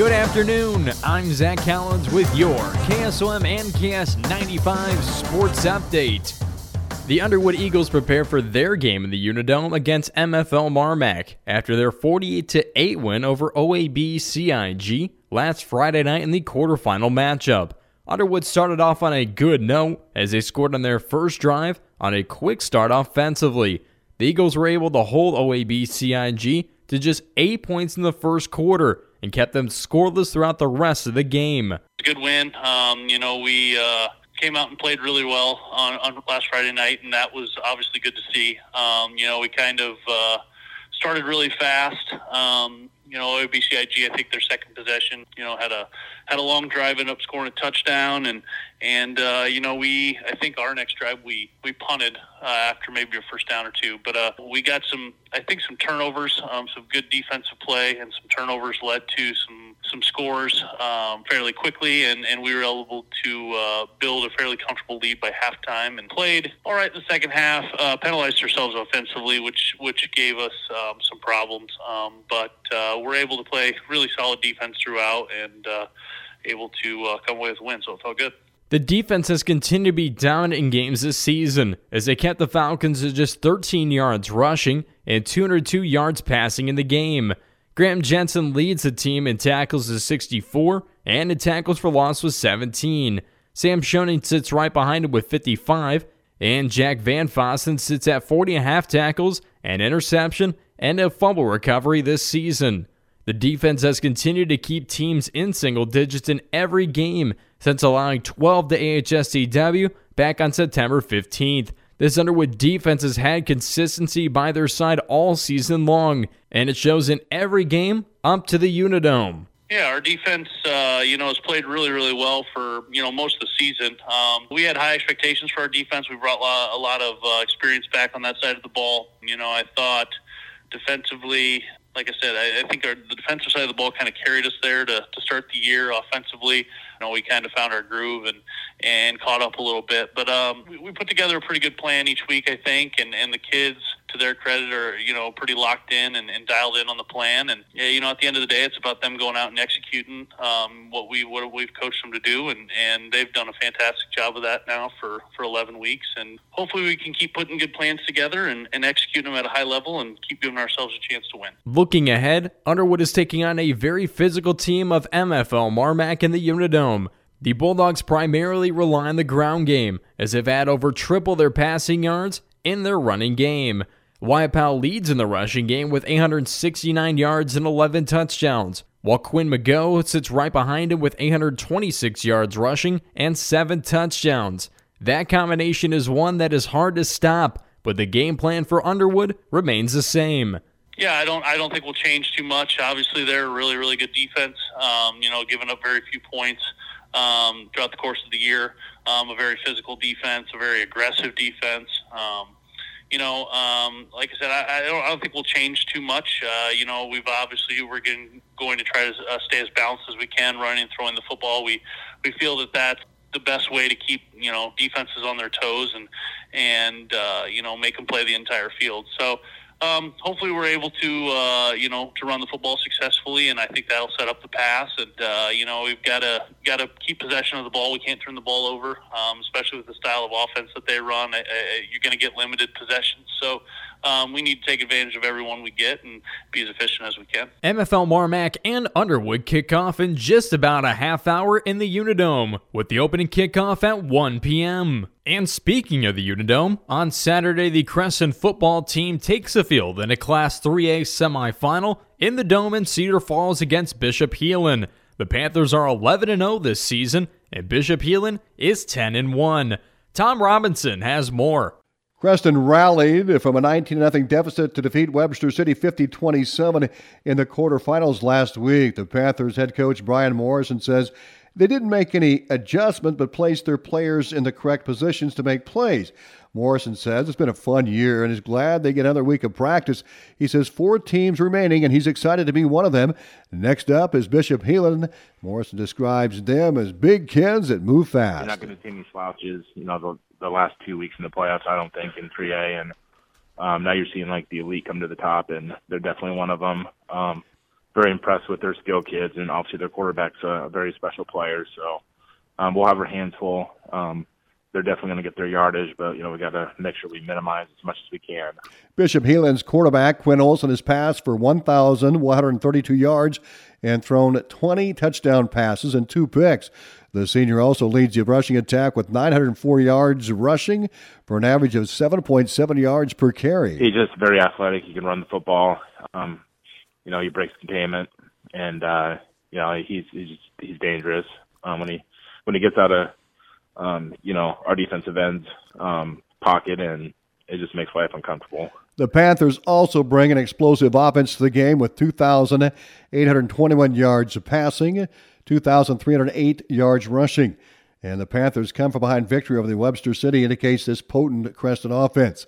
Good afternoon. I'm Zach Collins with your KSOM and KS95 Sports Update. The Underwood Eagles prepare for their game in the Unidome against MFL Marmac after their 48 8 win over OAB CIG last Friday night in the quarterfinal matchup. Underwood started off on a good note as they scored on their first drive on a quick start offensively. The Eagles were able to hold OAB CIG to just eight points in the first quarter and kept them scoreless throughout the rest of the game. A good win. Um, you know, we uh, came out and played really well on, on last Friday night, and that was obviously good to see. Um, you know, we kind of uh, started really fast. Um, you know, OBCIG, I think their second possession, you know, had a had a long drive, and up scoring a touchdown, and and uh, you know, we I think our next drive we we punted uh, after maybe a first down or two, but uh, we got some I think some turnovers, um, some good defensive play, and some turnovers led to some some scores um, fairly quickly, and, and we were able to uh, build a fairly comfortable lead by halftime and played all right in the second half. Uh, penalized ourselves offensively, which which gave us um, some problems, um, but uh, we're able to play really solid defense throughout and uh, able to uh, come away with a win. So it felt good. The defense has continued to be down in games this season as they kept the Falcons to just 13 yards rushing and 202 yards passing in the game. Graham Jensen leads the team in tackles with 64 and in tackles for loss with 17. Sam Schoening sits right behind him with 55, and Jack Van Fossen sits at 40 and a half tackles, an interception, and a fumble recovery this season. The defense has continued to keep teams in single digits in every game since allowing 12 to AHSTW back on September 15th. This Underwood defense has had consistency by their side all season long, and it shows in every game up to the Unidome. Yeah, our defense, uh, you know, has played really, really well for you know most of the season. Um, we had high expectations for our defense. We brought a lot of uh, experience back on that side of the ball. You know, I thought defensively, like I said, I, I think our, the defensive side of the ball kind of carried us there to, to start the year offensively. You know, we kind of found our groove and, and caught up a little bit. But um, we, we put together a pretty good plan each week, I think, and, and the kids – to their credit, are you know pretty locked in and, and, dialed in on the plan. And yeah, you know, at the end of the day, it's about them going out and executing um, what we what we've coached them to do, and and they've done a fantastic job of that now for for 11 weeks. And hopefully, we can keep putting good plans together and, and executing them at a high level and keep giving ourselves a chance to win. Looking ahead, Underwood is taking on a very physical team of MFL Marmac in the Unidome. The Bulldogs primarily rely on the ground game, as they've had over triple their passing yards in their running game. Powell leads in the rushing game with 869 yards and 11 touchdowns, while Quinn McGo sits right behind him with 826 yards rushing and 7 touchdowns. That combination is one that is hard to stop, but the game plan for Underwood remains the same. Yeah, I don't. I don't think we'll change too much. Obviously, they're a really, really good defense. Um, you know, giving up very few points um, throughout the course of the year. Um, a very physical defense, a very aggressive defense. Um, you know, um, like I said, I, I, don't, I don't think we'll change too much. Uh, you know, we've obviously we're getting, going to try to uh, stay as balanced as we can, running and throwing the football. We we feel that that's the best way to keep you know defenses on their toes and and uh, you know make them play the entire field. So um, hopefully we're able to uh, you know to run the football successfully, and I think that'll set up the pass. And uh, you know we've got to got to keep possession of the ball. We can't turn the ball over, um, especially with the style of offense that they run. I, I, you're going to get limited possessions, so um, we need to take advantage of everyone we get and be as efficient as we can. MFL Marmac and Underwood kick off in just about a half hour in the Unidome, with the opening kickoff at 1 p.m. And speaking of the Unidome, on Saturday, the Creston football team takes the field in a Class 3A semifinal in the Dome in Cedar Falls against Bishop Heelan. The Panthers are 11 0 this season, and Bishop Heelan is 10 1. Tom Robinson has more. Creston rallied from a 19 0 deficit to defeat Webster City 50 27 in the quarterfinals last week. The Panthers head coach Brian Morrison says they didn't make any adjustment but placed their players in the correct positions to make plays. Morrison says it's been a fun year and is glad they get another week of practice. He says four teams remaining and he's excited to be one of them. Next up is Bishop Heelan. Morrison describes them as big kids that move fast. You're not going to see any slouches. You know, the last two weeks in the playoffs. I don't think in 3A, and um, now you're seeing like the elite come to the top, and they're definitely one of them. Um, very impressed with their skill kids, and obviously their quarterback's a very special player. So um, we'll have our hands full. Um, they're definitely going to get their yardage, but you know we got to make sure we minimize as much as we can. Bishop Heelan's quarterback Quinn Olson has passed for 1,132 yards and thrown 20 touchdown passes and two picks. The senior also leads the rushing attack with 904 yards rushing for an average of 7.7 yards per carry. He's just very athletic. He can run the football. Um, you know, he breaks containment, and uh, you know he's he's he's dangerous um, when he when he gets out of um, you know our defensive ends um, pocket, and it just makes life uncomfortable. The Panthers also bring an explosive offense to the game with 2,821 yards passing, 2,308 yards rushing. And the Panthers come from behind victory over the Webster City indicates this potent Creston offense.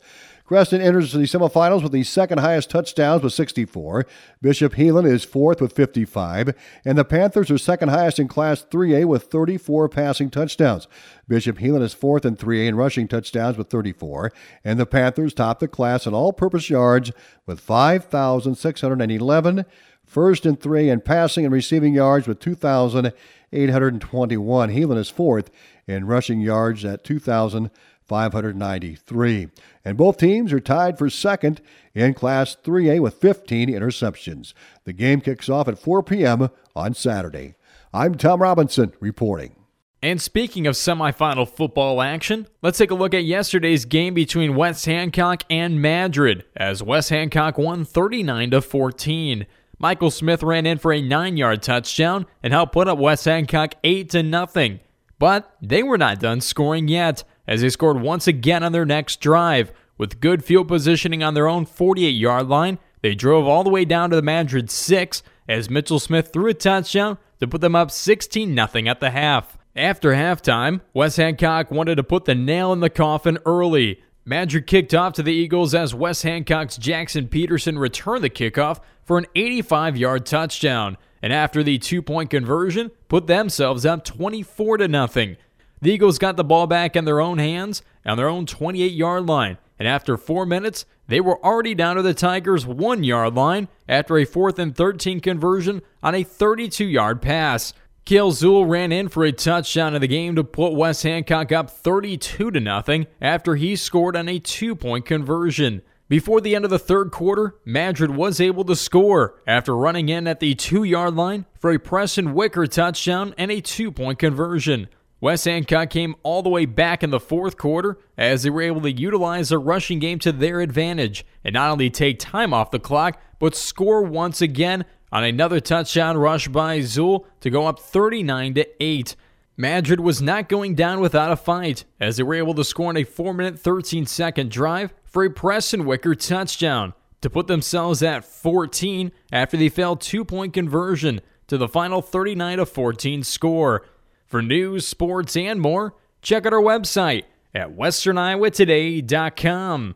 Creston enters the semifinals with the second highest touchdowns with 64. Bishop Heelan is fourth with 55. And the Panthers are second highest in Class 3A with 34 passing touchdowns. Bishop Heelan is fourth in 3A in rushing touchdowns with 34. And the Panthers top the class in all purpose yards with 5,611. First in 3 in passing and receiving yards with 2,821. Heelan is fourth in rushing yards at 2,000. 593. And both teams are tied for second in Class 3A with 15 interceptions. The game kicks off at 4 p.m. on Saturday. I'm Tom Robinson reporting. And speaking of semifinal football action, let's take a look at yesterday's game between West Hancock and Madrid as West Hancock won 39 to 14. Michael Smith ran in for a 9-yard touchdown and helped put up West Hancock 8 to nothing. But they were not done scoring yet as they scored once again on their next drive. With good field positioning on their own 48 yard line, they drove all the way down to the Madrid 6 as Mitchell Smith threw a touchdown to put them up 16 0 at the half. After halftime, West Hancock wanted to put the nail in the coffin early. Madrid kicked off to the Eagles as West Hancock's Jackson Peterson returned the kickoff for an 85 yard touchdown. And after the two point conversion, put themselves up 24 to nothing. The Eagles got the ball back in their own hands on their own 28 yard line, and after four minutes, they were already down to the Tigers' one yard line after a fourth and 13 conversion on a 32 yard pass. Kale Zool ran in for a touchdown in the game to put West Hancock up 32 to nothing after he scored on a two point conversion. Before the end of the third quarter, Madrid was able to score after running in at the two yard line for a Preston Wicker touchdown and a two point conversion. West Hancock came all the way back in the fourth quarter as they were able to utilize their rushing game to their advantage and not only take time off the clock, but score once again on another touchdown rush by Zul to go up 39 to 8. Madrid was not going down without a fight as they were able to score on a 4 minute 13 second drive for a Preston Wicker touchdown to put themselves at 14 after they failed two point conversion to the final 39 14 score. For news, sports, and more, check out our website at westerniowatoday.com.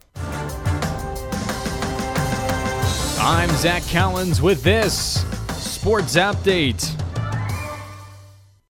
I'm Zach Collins with this Sports Update.